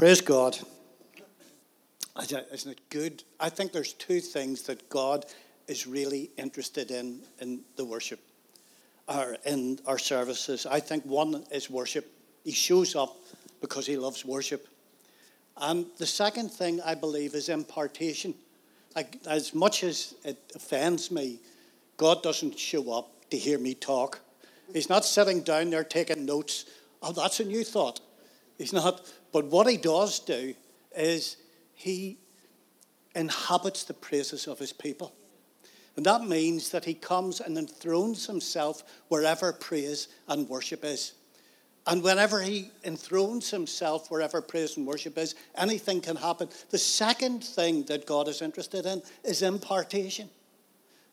Praise God. Isn't it good? I think there's two things that God is really interested in in the worship or in our services. I think one is worship. He shows up because he loves worship. And the second thing I believe is impartation. Like, as much as it offends me, God doesn't show up to hear me talk. He's not sitting down there taking notes. Oh, that's a new thought. He's not. But what he does do is he inhabits the praises of his people. And that means that he comes and enthrones himself wherever praise and worship is. And whenever he enthrones himself wherever praise and worship is, anything can happen. The second thing that God is interested in is impartation.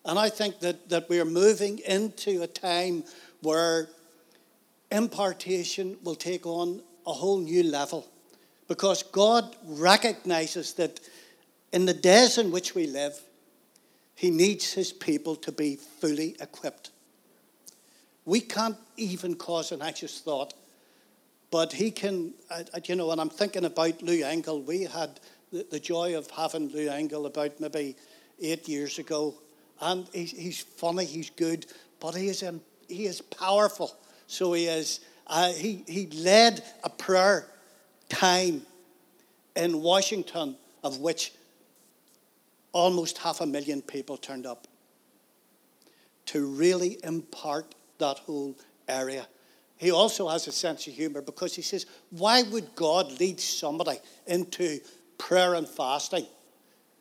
And I think that, that we're moving into a time where impartation will take on a whole new level because God recognizes that in the days in which we live, He needs His people to be fully equipped. We can't even cause an anxious thought, but He can, you know, and I'm thinking about Lou Engle. We had the, joy of having Lou Engle about maybe eight years ago, and he's, he's funny, he's good, but he is, um, he is powerful. So he is. Uh, he, he led a prayer time in Washington of which almost half a million people turned up to really impart that whole area. He also has a sense of humor because he says, Why would God lead somebody into prayer and fasting?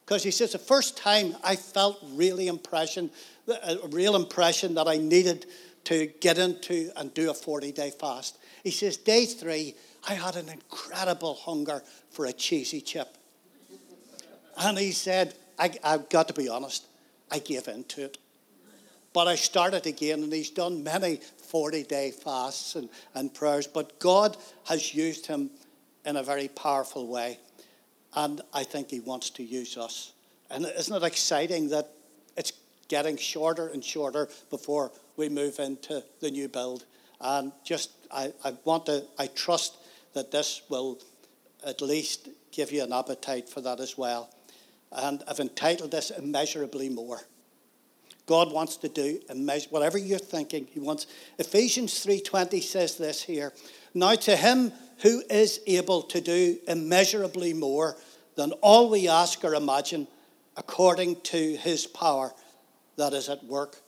Because he says, The first time I felt really impression, a real impression that I needed to get into and do a 40 day fast. He says, Day three, I had an incredible hunger for a cheesy chip. And he said, I, I've got to be honest, I gave in to it. But I started again, and he's done many 40 day fasts and, and prayers. But God has used him in a very powerful way. And I think he wants to use us. And isn't it exciting that it's getting shorter and shorter before we move into the new build? And just, I, I want to, I trust that this will at least give you an appetite for that as well. And I've entitled this Immeasurably More. God wants to do immeasur- whatever you're thinking. He wants. Ephesians 3:20 says this here. Now to him who is able to do immeasurably more than all we ask or imagine, according to his power that is at work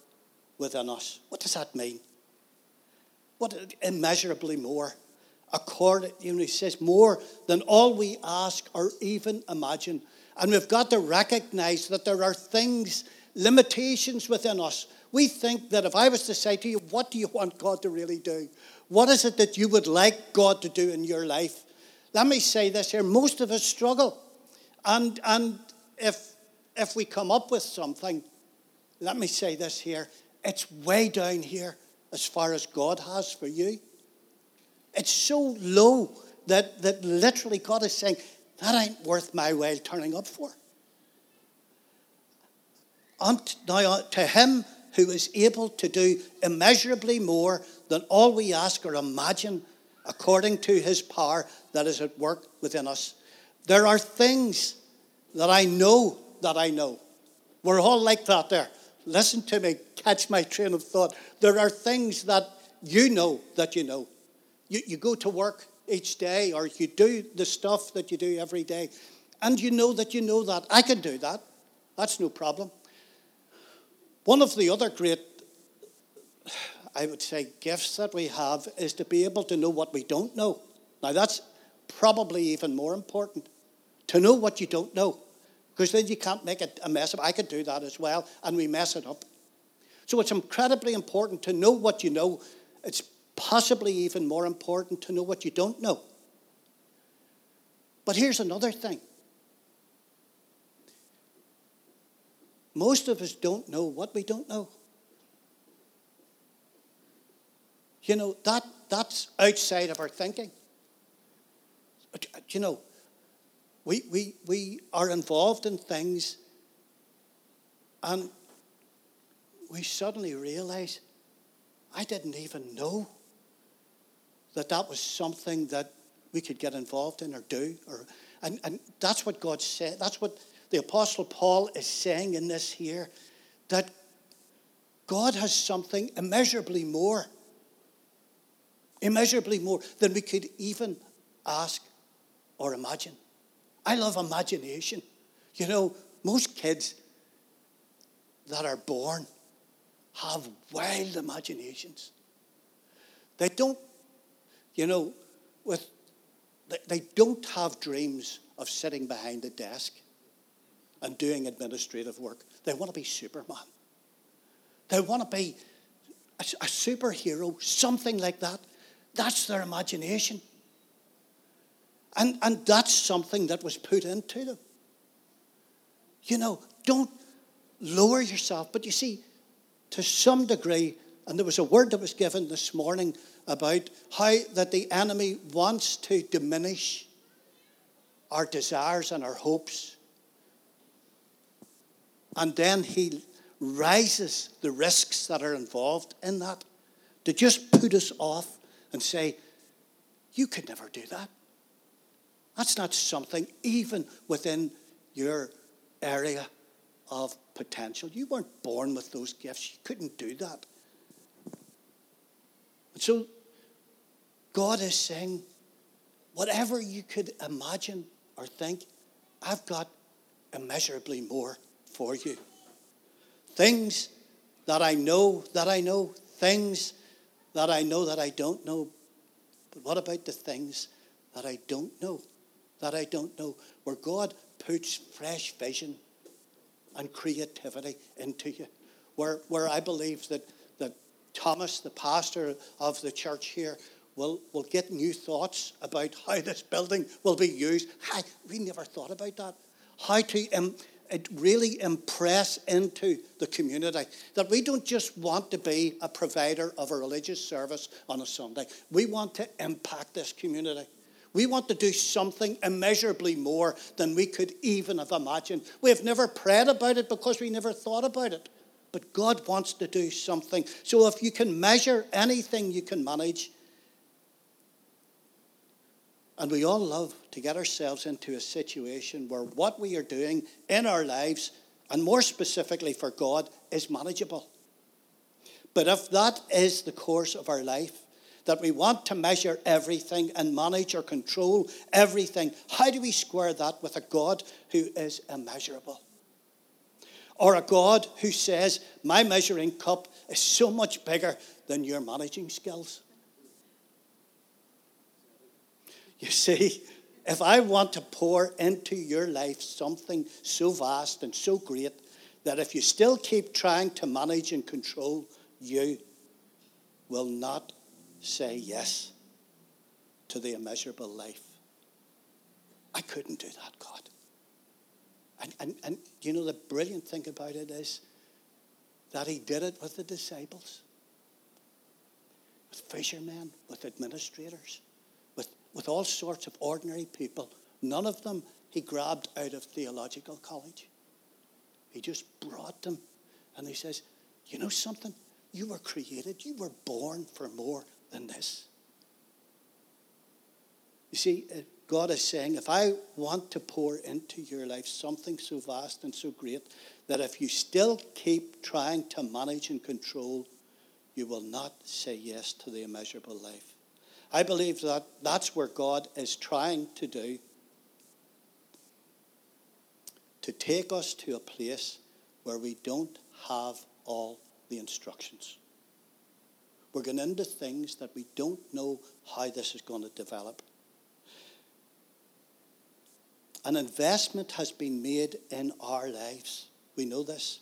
within us. What does that mean? What immeasurably more? according, you know, he says, more than all we ask or even imagine. And we've got to recognize that there are things, limitations within us. We think that if I was to say to you, what do you want God to really do? What is it that you would like God to do in your life? Let me say this here most of us struggle. And, and if, if we come up with something, let me say this here it's way down here as far as God has for you. It's so low that, that literally God is saying, that ain't worth my while turning up for. And now, uh, to him who is able to do immeasurably more than all we ask or imagine, according to his power that is at work within us. There are things that I know that I know. We're all like that there. Listen to me, catch my train of thought. There are things that you know that you know. You, you go to work each day or you do the stuff that you do every day, and you know that you know that. I can do that. That's no problem. One of the other great, I would say, gifts that we have is to be able to know what we don't know. Now, that's probably even more important to know what you don't know, because then you can't make it a mess up. I could do that as well, and we mess it up. So it's incredibly important to know what you know. It's possibly even more important to know what you don't know. But here's another thing most of us don't know what we don't know. You know, that, that's outside of our thinking. You know, we, we, we are involved in things and we suddenly realize I didn't even know that that was something that we could get involved in or do. Or, and, and that's what God said. That's what the Apostle Paul is saying in this here that God has something immeasurably more, immeasurably more than we could even ask or imagine. I love imagination. You know, most kids that are born have wild imaginations. They don't, you know, with they don't have dreams of sitting behind a desk and doing administrative work. They want to be Superman. They want to be a, superhero, something like that. That's their imagination. And, and that's something that was put into them. You know, don't lower yourself. But you see, to some degree, and there was a word that was given this morning about how that the enemy wants to diminish our desires and our hopes. And then he rises the risks that are involved in that to just put us off and say, You could never do that. That's not something, even within your area of potential. You weren't born with those gifts. You couldn't do that. And so God is saying, whatever you could imagine or think, I've got immeasurably more for you. Things that I know that I know, things that I know that I don't know. But what about the things that I don't know? That I don't know, where God puts fresh vision and creativity into you. Where, where I believe that, that Thomas, the pastor of the church here, will, will get new thoughts about how this building will be used. We never thought about that. How to um, really impress into the community that we don't just want to be a provider of a religious service on a Sunday. We want to impact this community. We want to do something immeasurably more than we could even have imagined. We've never prayed about it because we never thought about it. But God wants to do something. So if you can measure anything you can manage, and we all love to get ourselves into a situation where what we are doing in our lives, and more specifically for God, is manageable. But if that is the course of our life, that we want to measure everything and manage or control everything, how do we square that with a God who is immeasurable? Or a God who says, My measuring cup is so much bigger than your managing skills? You see, if I want to pour into your life something so vast and so great that if you still keep trying to manage and control, you will not say yes to the immeasurable life. I couldn't do that, God. And, and, and you know, the brilliant thing about it is that He did it with the disciples, with fishermen, with administrators, with, with all sorts of ordinary people. None of them He grabbed out of theological college. He just brought them. And He says, You know something? You were created, you were born for more than this. You see, uh, God is saying, if I want to pour into your life something so vast and so great that if you still keep trying to manage and control, you will not say yes to the immeasurable life. I believe that that's where God is trying to do to take us to a place where we don't have all the instructions. We're going into things that we don't know how this is going to develop. An investment has been made in our lives. We know this.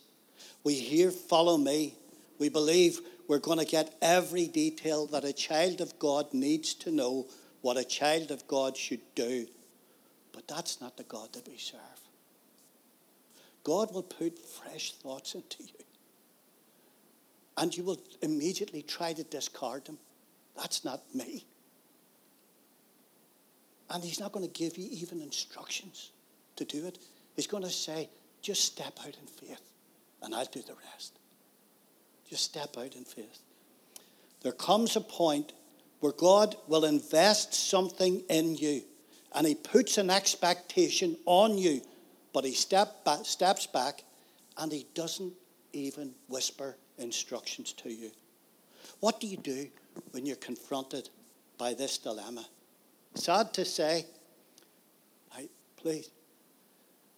We hear, follow me. We believe we're going to get every detail that a child of God needs to know what a child of God should do. But that's not the God that we serve. God will put fresh thoughts into you and you will immediately try to discard them. That's not me. And he's not going to give you even instructions to do it. He's going to say, just step out in faith, and I'll do the rest. Just step out in faith. There comes a point where God will invest something in you and He puts an expectation on you, but He step steps back and He doesn't even whisper instructions to you. What do you do when you're confronted by this dilemma? Sad to say, I, please,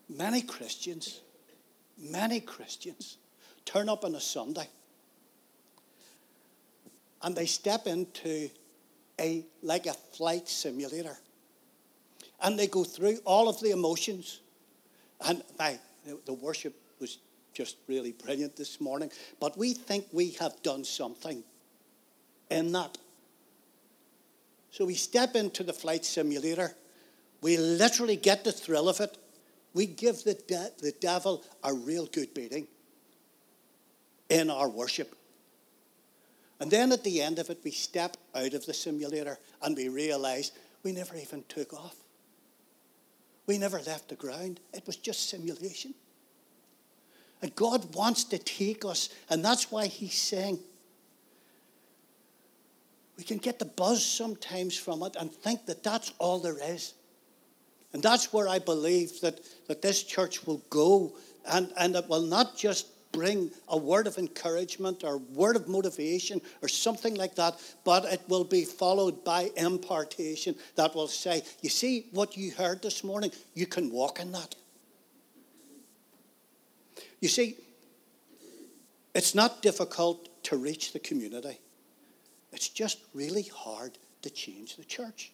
many Christians, many Christians turn up on a Sunday and they step into a like a flight simulator. And they go through all of the emotions. And my, the worship was just really brilliant this morning. But we think we have done something in that. So we step into the flight simulator. We literally get the thrill of it. We give the, de- the devil a real good beating in our worship. And then at the end of it, we step out of the simulator and we realize we never even took off. We never left the ground. It was just simulation. And God wants to take us, and that's why He's saying, we can get the buzz sometimes from it and think that that's all there is. And that's where I believe that, that this church will go, and, and it will not just bring a word of encouragement or word of motivation or something like that, but it will be followed by impartation that will say, You see what you heard this morning? You can walk in that. You see, it's not difficult to reach the community, it's just really hard to change the church.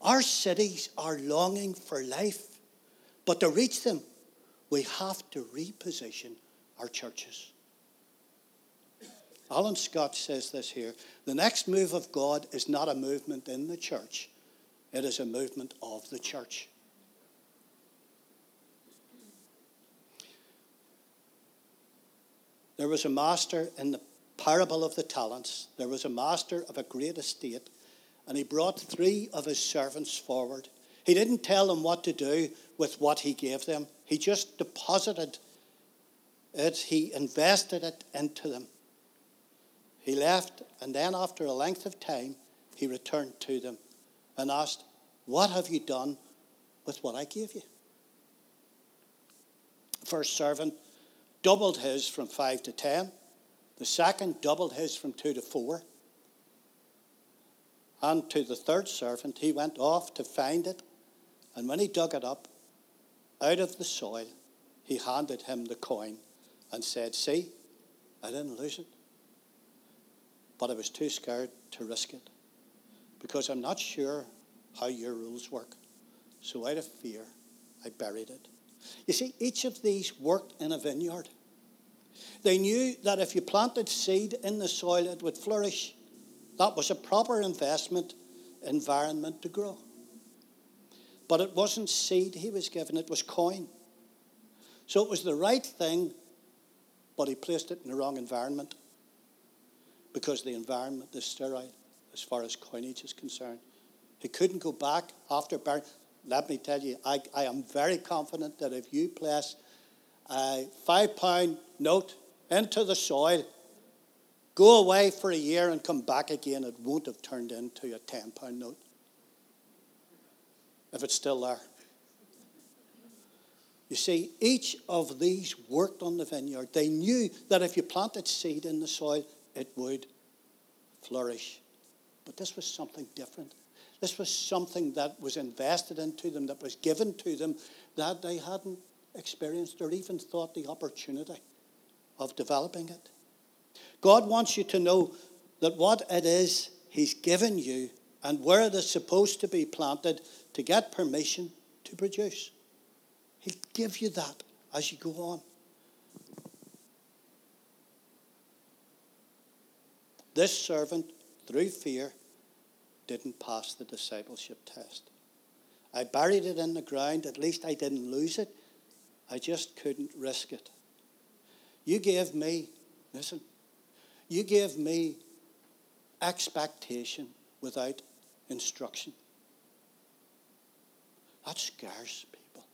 Our cities are longing for life, but to reach them, we have to reposition our churches. Alan Scott says this here the next move of God is not a movement in the church, it is a movement of the church. There was a master in the parable of the talents. There was a master of a great estate, and he brought three of his servants forward. He didn't tell them what to do with what he gave them. He just deposited it, he invested it into them. He left, and then after a length of time, he returned to them and asked, What have you done with what I gave you? First servant doubled his from five to ten. The second doubled his from two to four. And to the third servant, he went off to find it. And when he dug it up, out of the soil, he handed him the coin and said, See, I didn't lose it. But I was too scared to risk it because I'm not sure how your rules work. So out of fear, I buried it. You see, each of these worked in a vineyard. They knew that if you planted seed in the soil, it would flourish. That was a proper investment environment to grow. But it wasn't seed he was given, it was coin. So it was the right thing, but he placed it in the wrong environment because the environment is sterile as far as coinage is concerned. He couldn't go back after burying. Let me tell you, I, I am very confident that if you place a five pound note into the soil, go away for a year and come back again, it won't have turned into a 10 pound note if it's still there. You see, each of these worked on the vineyard. They knew that if you planted seed in the soil, it would flourish. But this was something different. This was something that was invested into them, that was given to them, that they hadn't experienced or even thought the opportunity of developing it. God wants you to know that what it is He's given you and where it is supposed to be planted to get permission to produce. He'll give you that as you go on. This servant, through fear, didn't pass the discipleship test. I buried it in the ground. At least I didn't lose it. I just couldn't risk it. You give me, listen, you give me expectation without instruction. That scares people.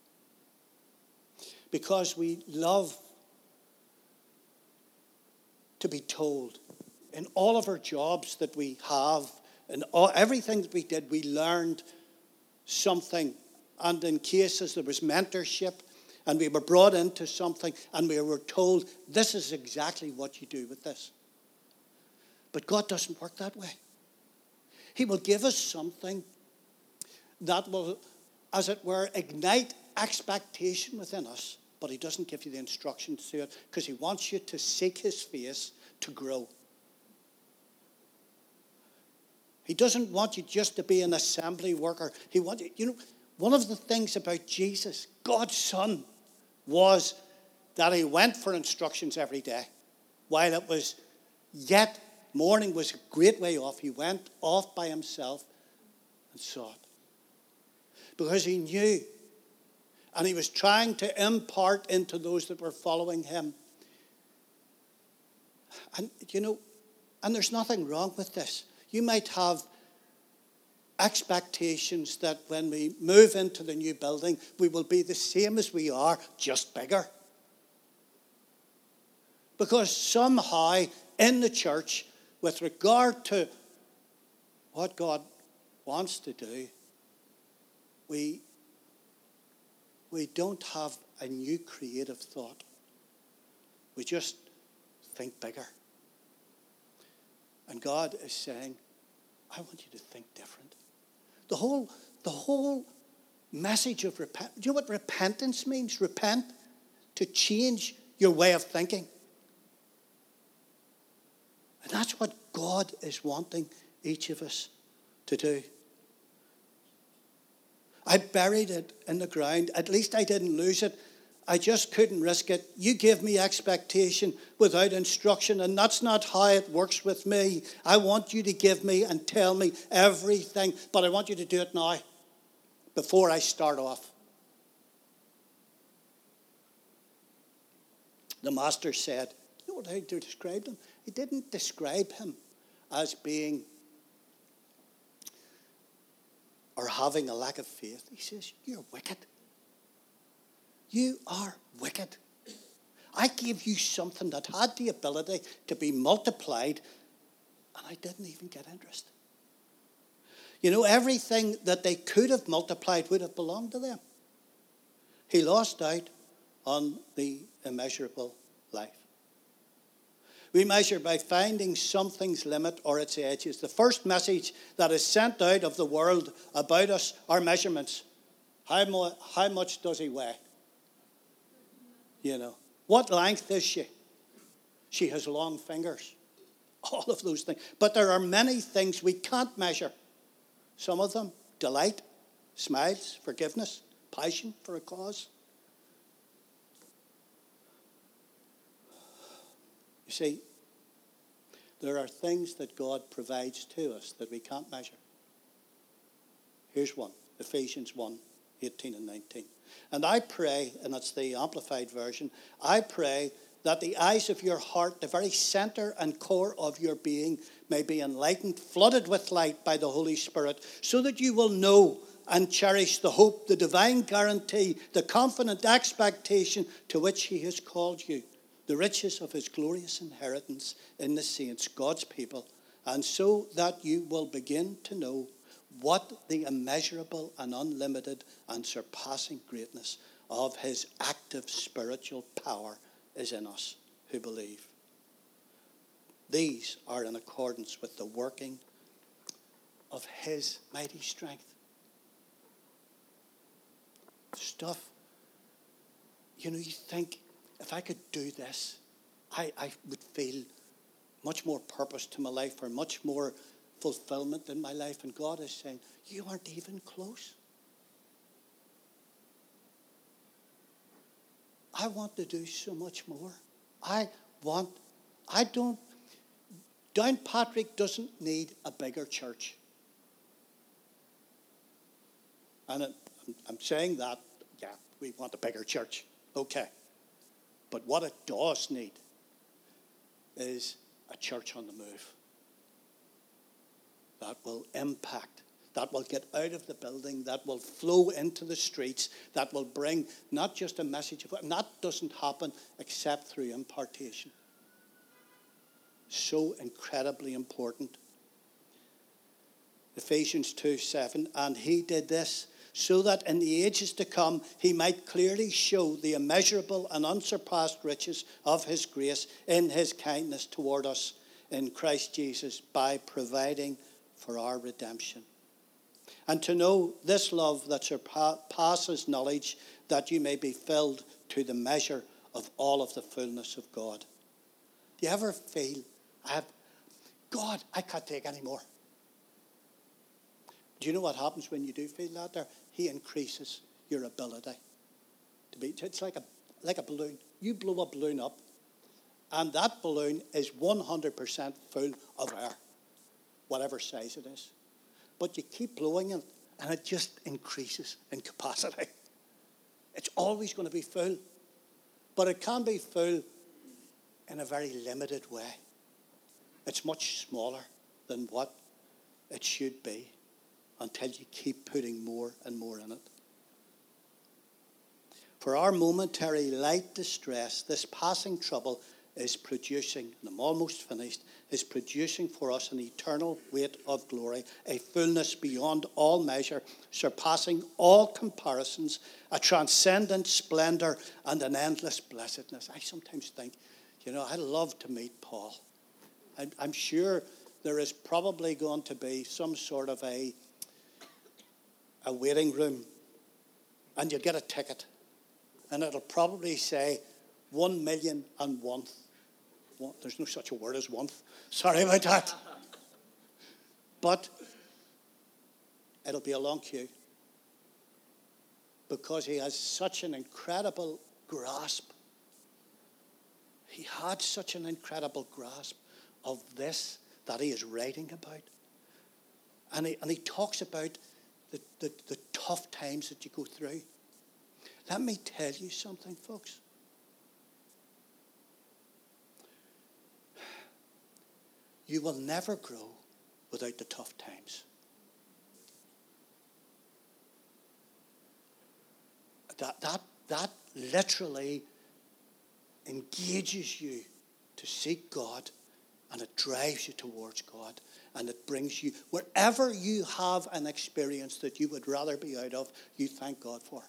Because we love to be told in all of our jobs that we have, and all, everything that we did, we learned something. And in cases there was mentorship, and we were brought into something, and we were told, this is exactly what you do with this. But God doesn't work that way. He will give us something that will, as it were, ignite expectation within us, but He doesn't give you the instructions to it because He wants you to seek His face to grow. He doesn't want you just to be an assembly worker. He wants you, you know, one of the things about Jesus, God's Son, was that he went for instructions every day. While it was yet morning was a great way off, he went off by himself and sought. Because he knew, and he was trying to impart into those that were following him. And you know, and there's nothing wrong with this. You might have expectations that when we move into the new building, we will be the same as we are, just bigger. Because somehow in the church, with regard to what God wants to do, we, we don't have a new creative thought. We just think bigger. And God is saying, I want you to think different. The whole, the whole message of repentance, do you know what repentance means? Repent, to change your way of thinking. And that's what God is wanting each of us to do. I buried it in the ground. At least I didn't lose it. I just couldn't risk it. You give me expectation without instruction, and that's not how it works with me. I want you to give me and tell me everything, but I want you to do it now before I start off. The master said, You know what I described him? He didn't describe him as being or having a lack of faith. He says, You're wicked. You are wicked. I gave you something that had the ability to be multiplied, and I didn't even get interest. You know, everything that they could have multiplied would have belonged to them. He lost out on the immeasurable life. We measure by finding something's limit or its edges. The first message that is sent out of the world about us are measurements. How, mo- how much does he weigh? You know, what length is she? She has long fingers. All of those things. But there are many things we can't measure. Some of them delight, smiles, forgiveness, passion for a cause. You see, there are things that God provides to us that we can't measure. Here's one Ephesians 1 18 and 19. And I pray, and that's the amplified version, I pray that the eyes of your heart, the very center and core of your being, may be enlightened, flooded with light by the Holy Spirit, so that you will know and cherish the hope, the divine guarantee, the confident expectation to which He has called you, the riches of His glorious inheritance in the saints, God's people, and so that you will begin to know what the immeasurable and unlimited and surpassing greatness of his active spiritual power is in us who believe. These are in accordance with the working of his mighty strength. Stuff, you know, you think if I could do this, I, I would feel much more purpose to my life or much more fulfillment in my life. And God is saying, You aren't even close. I want to do so much more. I want, I don't, Downpatrick doesn't need a bigger church. And I'm saying that, yeah, we want a bigger church. Okay. But what it does need is a church on the move that will impact, that will get out of the building, that will flow into the streets, that will bring not just a message of, and that doesn't happen except through impartation. so incredibly important. Ephesians 2 7. And he did this so that in the ages to come he might clearly show the immeasurable and unsurpassed riches of his grace in his kindness toward us in Christ Jesus by providing for our redemption. And to know this love that surpasses knowledge, that you may be filled to the measure of all of the fullness of God. Do you ever feel, I have, God, I can't take any more? Do you know what happens when you do feel that there? He increases your ability to be. It's like a, like a balloon. You blow a balloon up, and that balloon is 100% full of air, whatever size it is. But you keep blowing it, and it just increases in capacity. It's always going to be full, but it can be full in a very limited way. It's much smaller than what it should be until you keep putting more and more in it. For our momentary light distress, this passing trouble is producing, and I'm almost finished, is producing for us an eternal weight of glory, a fullness beyond all measure, surpassing all comparisons, a transcendent splendor, and an endless blessedness. I sometimes think, you know, I'd love to meet Paul. I'm, I'm sure there is probably going to be some sort of a a waiting room and you get a ticket and it'll probably say one million and one. There's no such a word as one. Sorry about that. But it'll be a long queue because he has such an incredible grasp. He had such an incredible grasp of this that he is writing about. And he, and he talks about the, the, the tough times that you go through. Let me tell you something, folks. You will never grow without the tough times. That, that, that literally engages you to seek God and it drives you towards God and it brings you, wherever you have an experience that you would rather be out of, you thank God for.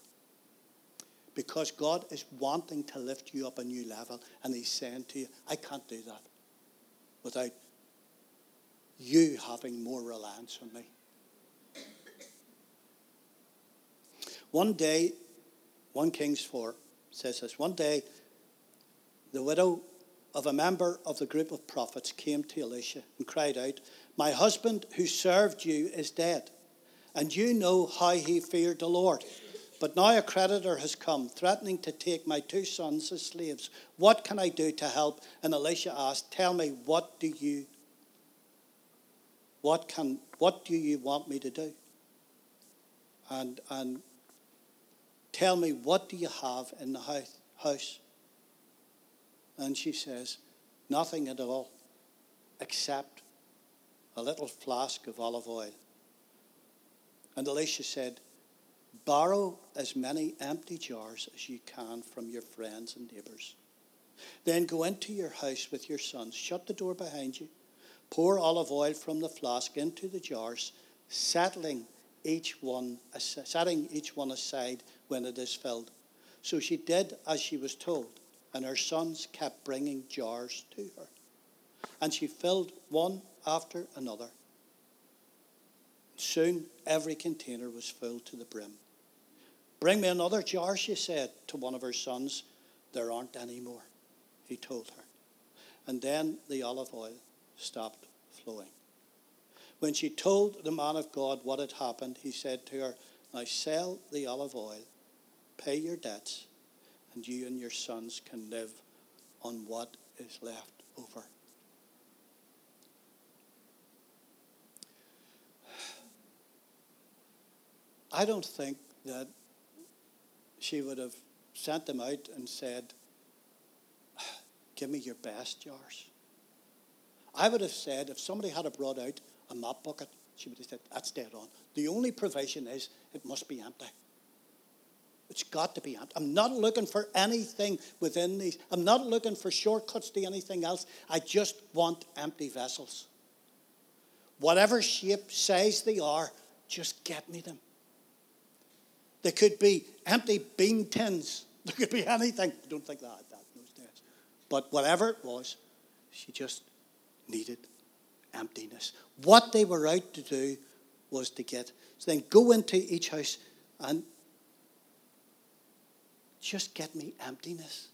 Because God is wanting to lift you up a new level, and He's saying to you, I can't do that without you having more reliance on me. One day, 1 Kings 4 says this one day, the widow of a member of the group of prophets came to Elisha and cried out, My husband who served you is dead, and you know how he feared the Lord. But now a creditor has come, threatening to take my two sons as slaves. What can I do to help? And Elisha asked, Tell me, what do you what can what do you want me to do? And and tell me what do you have in the house? And she says, Nothing at all, except a little flask of olive oil. And Elisha said, Borrow as many empty jars as you can from your friends and neighbors. Then go into your house with your sons, shut the door behind you, pour olive oil from the flask into the jars, settling each one, setting each one aside when it is filled. So she did as she was told and her sons kept bringing jars to her. And she filled one after another. Soon every container was full to the brim. Bring me another jar, she said to one of her sons. There aren't any more, he told her. And then the olive oil stopped flowing. When she told the man of God what had happened, he said to her, Now sell the olive oil, pay your debts, and you and your sons can live on what is left over. I don't think that she would have sent them out and said, Give me your best jars. I would have said, if somebody had brought out a mop bucket, she would have said, That's dead on. The only provision is it must be empty. It's got to be empty. I'm not looking for anything within these. I'm not looking for shortcuts to anything else. I just want empty vessels. Whatever shape, size they are, just get me them. They could be empty bean tins. There could be anything. I don't think that in those days. But whatever it was, she just needed emptiness. What they were out to do was to get. So then go into each house and just get me emptiness.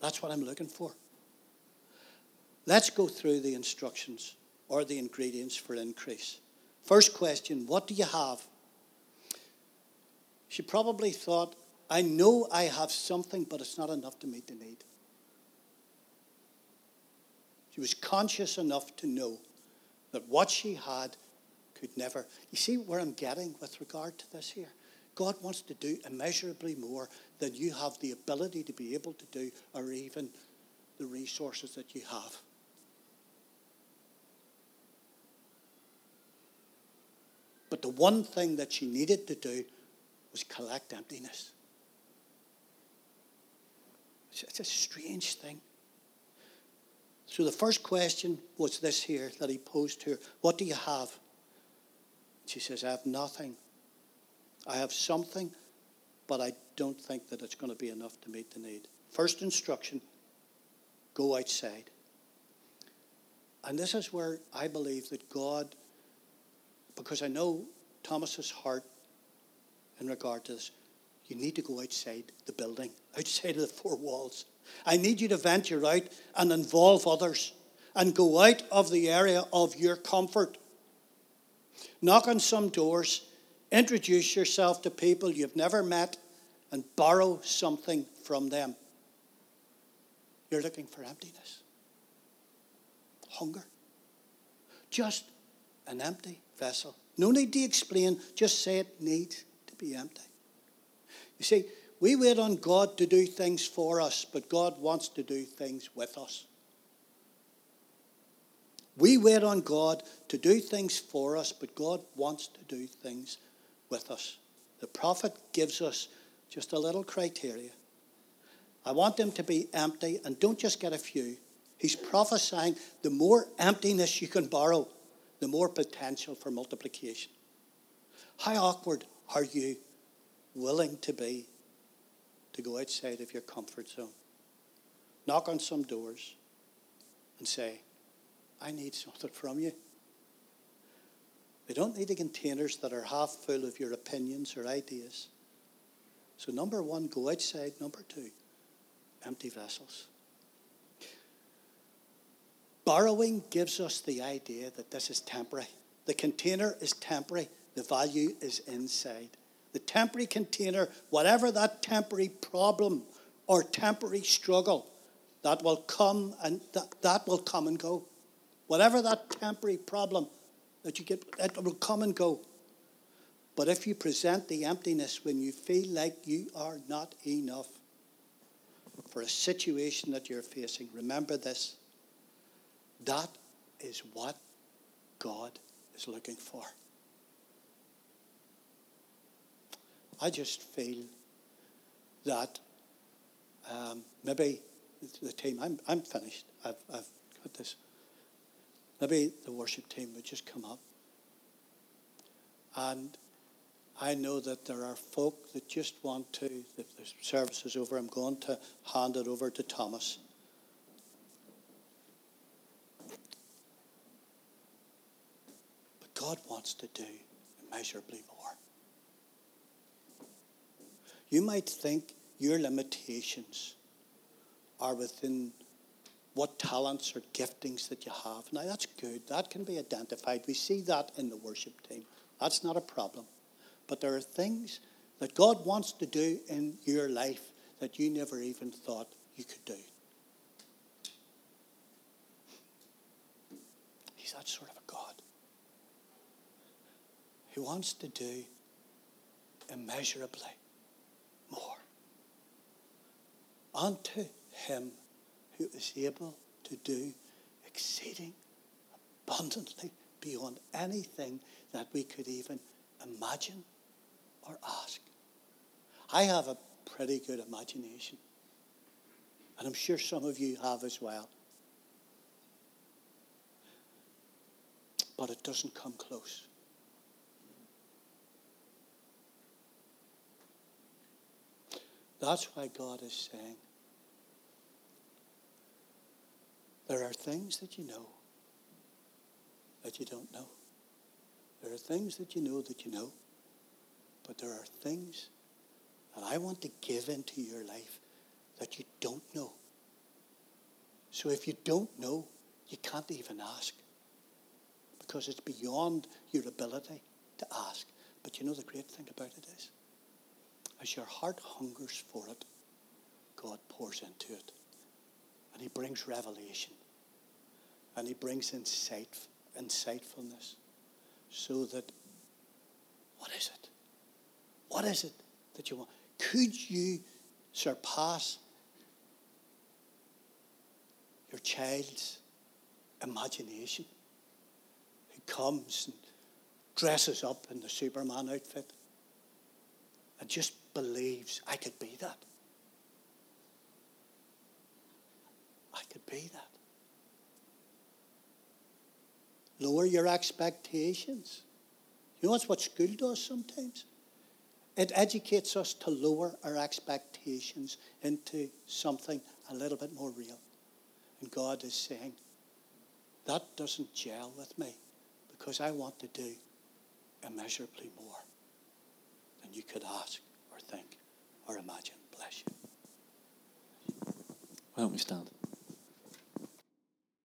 That's what I'm looking for. Let's go through the instructions or the ingredients for increase. First question What do you have? She probably thought, I know I have something, but it's not enough to meet the need. She was conscious enough to know that what she had could never. You see where I'm getting with regard to this here? God wants to do immeasurably more than you have the ability to be able to do, or even the resources that you have. But the one thing that she needed to do was collect emptiness. It's a strange thing. So the first question was this here that he posed to her What do you have? She says, I have nothing. I have something, but I don't think that it's going to be enough to meet the need. First instruction go outside. And this is where I believe that God, because I know Thomas's heart in regard to this, you need to go outside the building, outside of the four walls. I need you to venture out and involve others and go out of the area of your comfort. Knock on some doors Introduce yourself to people you've never met and borrow something from them. You're looking for emptiness, hunger. Just an empty vessel. No need to explain, just say it needs to be empty. You see, we wait on God to do things for us, but God wants to do things with us. We wait on God to do things for us, but God wants to do things with us. The prophet gives us just a little criteria. I want them to be empty, and don't just get a few. He's prophesying the more emptiness you can borrow, the more potential for multiplication. How awkward are you willing to be to go outside of your comfort zone? Knock on some doors and say, I need something from you. We don't need the containers that are half full of your opinions or ideas. So, number one, go outside. Number two, empty vessels. Borrowing gives us the idea that this is temporary. The container is temporary, the value is inside. The temporary container, whatever that temporary problem or temporary struggle, that will come and that, that will come and go. Whatever that temporary problem that you get, it will come and go. But if you present the emptiness when you feel like you are not enough for a situation that you're facing, remember this. That is what God is looking for. I just feel that um, maybe the team, I'm, I'm finished. I've, I've got this. Maybe the worship team would just come up. And I know that there are folk that just want to, if the service is over, I'm going to hand it over to Thomas. But God wants to do immeasurably more. You might think your limitations are within what talents or giftings that you have. Now, that's good. That can be identified. We see that in the worship team. That's not a problem. But there are things that God wants to do in your life that you never even thought you could do. He's that sort of a God. He wants to do immeasurably more. Unto him who is able to do exceeding abundantly beyond anything that we could even imagine or ask. I have a pretty good imagination. And I'm sure some of you have as well. But it doesn't come close. That's why God is saying, there are things that you know that you don't know. There are things that you know that you know, but there are things that I want to give into your life that you don't know. So if you don't know, you can't even ask because it's beyond your ability to ask. But you know the great thing about it is, as your heart hungers for it, God pours into it. And He brings revelation. And He brings insight, insightfulness. So that, what is it? What is it that you want? Could you surpass your child's imagination who comes and dresses up in the Superman outfit and just believes I could be that? I could be that. Lower your expectations. You know, that's what school does sometimes. It educates us to lower our expectations into something a little bit more real. And God is saying, that doesn't gel with me because I want to do immeasurably more than you could ask or think or imagine. Bless you. Why don't we stand?